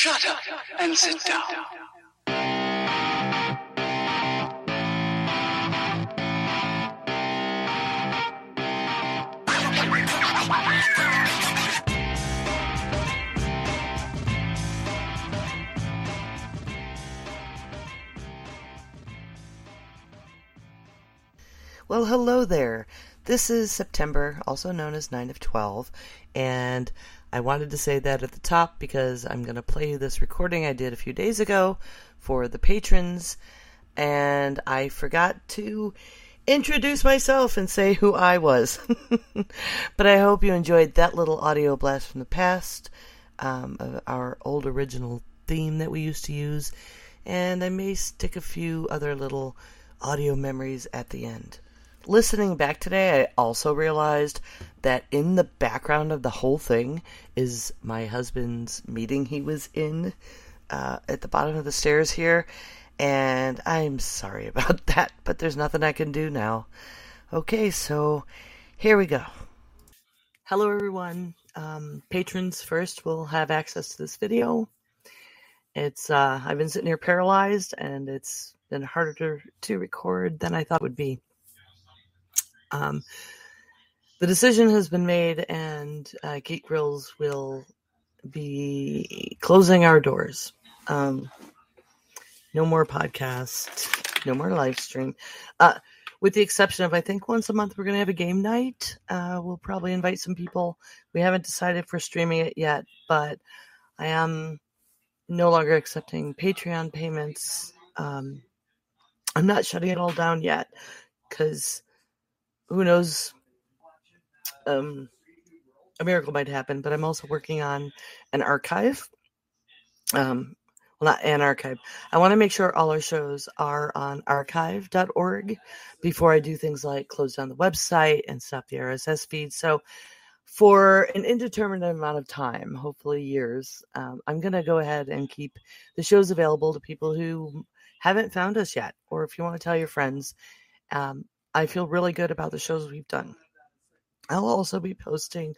Shut up and sit down. Well, hello there. This is September, also known as 9 of 12, and I wanted to say that at the top because I'm going to play this recording I did a few days ago for the patrons, and I forgot to introduce myself and say who I was. but I hope you enjoyed that little audio blast from the past, um, our old original theme that we used to use, and I may stick a few other little audio memories at the end. Listening back today, I also realized that in the background of the whole thing is my husband's meeting he was in uh, at the bottom of the stairs here, and I'm sorry about that, but there's nothing I can do now. Okay, so here we go. Hello, everyone. Um, patrons first will have access to this video. It's uh, I've been sitting here paralyzed, and it's been harder to, record than I thought it would be. Um, the decision has been made, and uh, Geek Grills will be closing our doors. Um, no more podcast, no more live stream. Uh, with the exception of, I think once a month we're going to have a game night. Uh, we'll probably invite some people. We haven't decided for streaming it yet, but I am no longer accepting Patreon payments. Um, I'm not shutting it all down yet because who knows? Um, a miracle might happen, but I'm also working on an archive. Um, well, not an archive. I want to make sure all our shows are on archive.org before I do things like close down the website and stop the RSS feed. So, for an indeterminate amount of time, hopefully years, um, I'm going to go ahead and keep the shows available to people who haven't found us yet, or if you want to tell your friends. Um, I feel really good about the shows we've done. I'll also be posting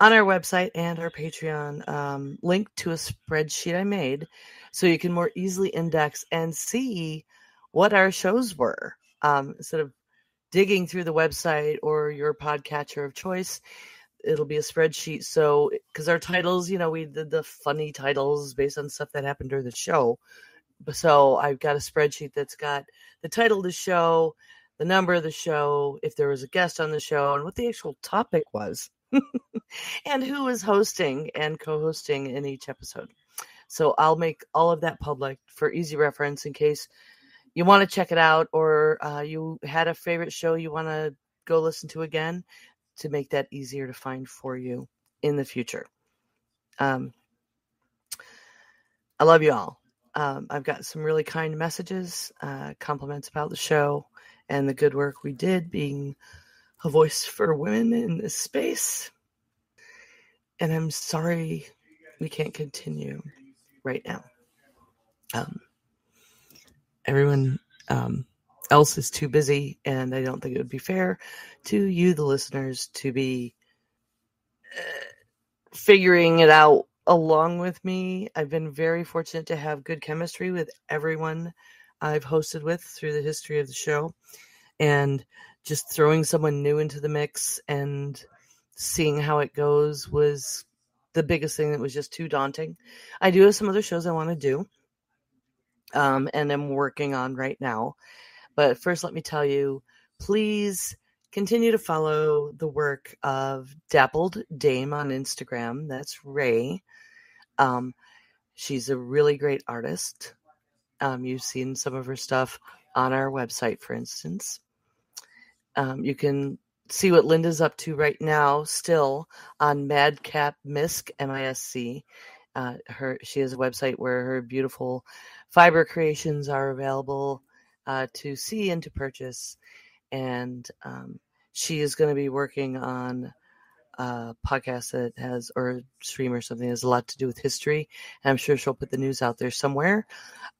on our website and our Patreon um, link to a spreadsheet I made so you can more easily index and see what our shows were um, instead of digging through the website or your podcatcher of choice. It'll be a spreadsheet. So, because our titles, you know, we did the funny titles based on stuff that happened during the show. So, I've got a spreadsheet that's got the title of the show, the number of the show, if there was a guest on the show, and what the actual topic was, and who was hosting and co hosting in each episode. So I'll make all of that public for easy reference in case you want to check it out or uh, you had a favorite show you want to go listen to again to make that easier to find for you in the future. Um, I love you all. Um, I've got some really kind messages, uh, compliments about the show and the good work we did being a voice for women in this space. And I'm sorry we can't continue right now. Um, everyone um, else is too busy, and I don't think it would be fair to you, the listeners, to be uh, figuring it out along with me. I've been very fortunate to have good chemistry with everyone I've hosted with through the history of the show. And just throwing someone new into the mix and seeing how it goes was the biggest thing that was just too daunting. I do have some other shows I want to do, um, and I'm working on right now. But first, let me tell you please continue to follow the work of Dappled Dame on Instagram. That's Ray. Um, she's a really great artist. Um, you've seen some of her stuff on our website, for instance. Um, you can see what Linda's up to right now, still on Madcap Misc, M-I-S-C. Uh, her she has a website where her beautiful fiber creations are available uh, to see and to purchase, and um, she is going to be working on a podcast that has or stream or something that has a lot to do with history. And I'm sure she'll put the news out there somewhere.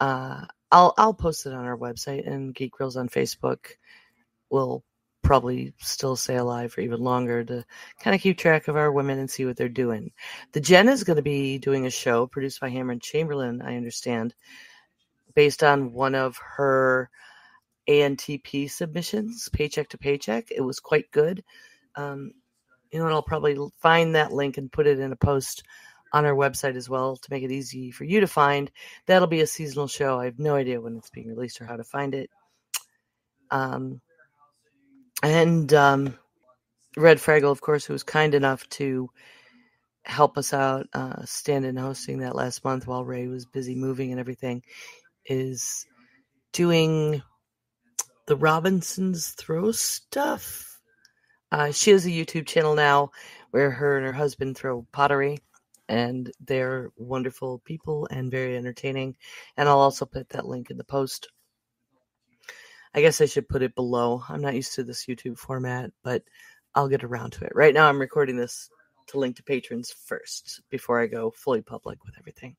Uh, I'll I'll post it on our website and Geek Grills on Facebook will probably still stay alive for even longer to kind of keep track of our women and see what they're doing. The Jen is going to be doing a show produced by Hammer and Chamberlain, I understand, based on one of her ANTP submissions, paycheck to paycheck. It was quite good. Um, you know, and I'll probably find that link and put it in a post on our website as well to make it easy for you to find. That'll be a seasonal show. I have no idea when it's being released or how to find it. Um, and um, Red Fraggle, of course, who was kind enough to help us out, uh, stand in hosting that last month while Ray was busy moving and everything, is doing the Robinsons throw stuff. Uh, she has a YouTube channel now where her and her husband throw pottery, and they're wonderful people and very entertaining. And I'll also put that link in the post. I guess I should put it below. I'm not used to this YouTube format, but I'll get around to it. Right now, I'm recording this to link to patrons first before I go fully public with everything.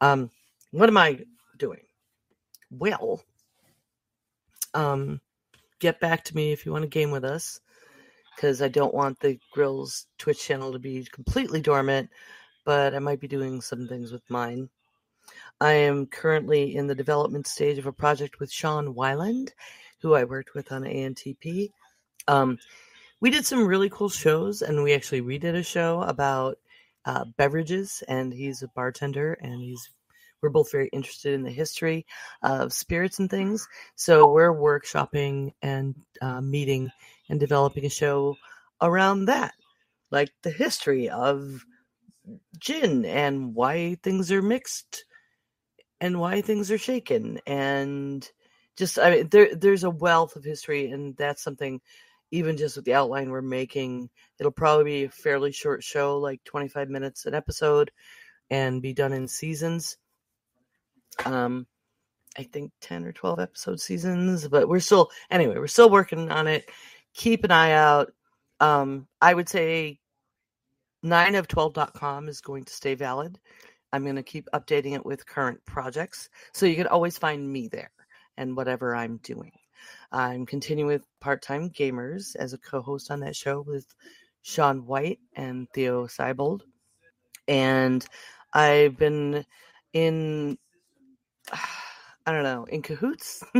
Um, what am I doing? Well, um, get back to me if you want to game with us because I don't want the Grills Twitch channel to be completely dormant, but I might be doing some things with mine. I am currently in the development stage of a project with Sean Weiland, who I worked with on ANTP. Um, we did some really cool shows, and we actually redid a show about uh, beverages, and he's a bartender, and he's we're both very interested in the history of spirits and things. So we're workshopping and uh, meeting and developing a show around that, like the history of gin and why things are mixed and why things are shaken and just I mean there there's a wealth of history and that's something even just with the outline we're making it'll probably be a fairly short show like 25 minutes an episode and be done in seasons. Um I think 10 or 12 episode seasons but we're still anyway we're still working on it keep an eye out um I would say 9 of 12.com is going to stay valid I'm going to keep updating it with current projects. So you can always find me there and whatever I'm doing. I'm continuing with Part Time Gamers as a co host on that show with Sean White and Theo Seibold. And I've been in, I don't know, in cahoots.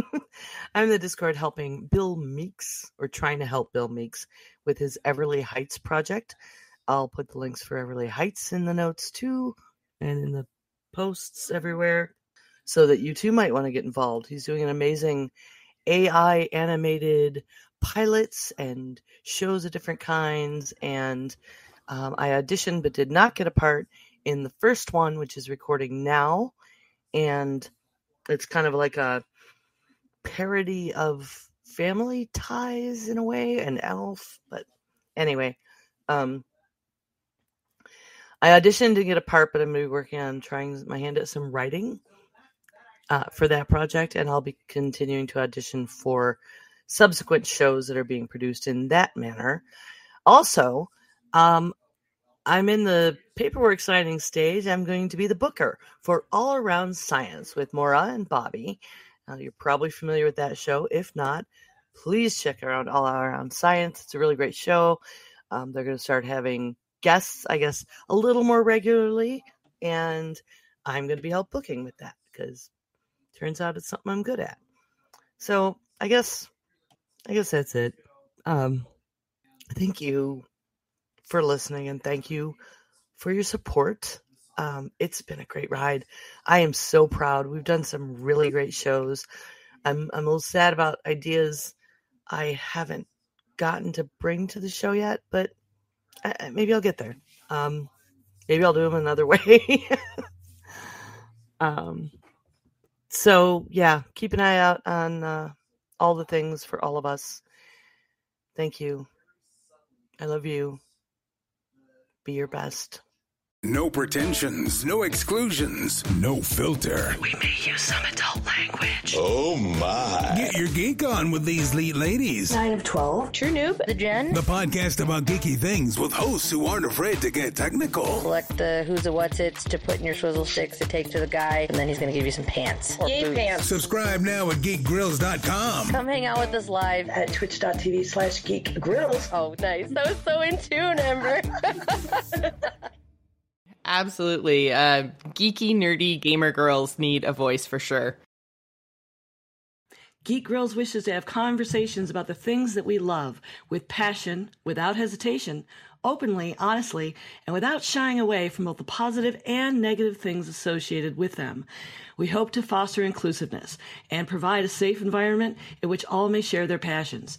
I'm in the Discord helping Bill Meeks, or trying to help Bill Meeks with his Everly Heights project. I'll put the links for Everly Heights in the notes too and in the posts everywhere so that you too might want to get involved. He's doing an amazing AI animated pilots and shows of different kinds. And um, I auditioned but did not get a part in the first one, which is recording now. And it's kind of like a parody of family ties in a way and Elf. But anyway, um, I auditioned to get a part, but I'm going to be working on trying my hand at some writing uh, for that project, and I'll be continuing to audition for subsequent shows that are being produced in that manner. Also, um, I'm in the paperwork signing stage. I'm going to be the booker for All Around Science with Maura and Bobby. You're probably familiar with that show. If not, please check out All Around Science. It's a really great show. Um, they're going to start having guests, I guess, a little more regularly. And I'm going to be help booking with that because turns out it's something I'm good at. So I guess, I guess that's it. Um, thank you for listening and thank you for your support. Um, it's been a great ride. I am so proud. We've done some really great shows. I'm I'm a little sad about ideas I haven't gotten to bring to the show yet, but I, maybe I'll get there. Um, maybe I'll do them another way. um, so yeah, keep an eye out on uh, all the things for all of us. Thank you. I love you. Be your best. No pretensions, no exclusions, no filter. We may use some adult language. Oh my. Get your geek on with these lead ladies. 9 of 12. True Noob, the Jen. The podcast about geeky things with hosts who aren't afraid to get technical. Select the who's a what's it's to put in your swizzle sticks to take to the guy, and then he's going to give you some pants. Or Yay boots. pants. Subscribe now at geekgrills.com. Come hang out with us live. At twitch.tv slash geek grills. Oh, nice. That was so in tune, Absolutely. Uh, geeky, nerdy gamer girls need a voice for sure. Geek Grills wishes to have conversations about the things that we love with passion, without hesitation, openly, honestly, and without shying away from both the positive and negative things associated with them. We hope to foster inclusiveness and provide a safe environment in which all may share their passions.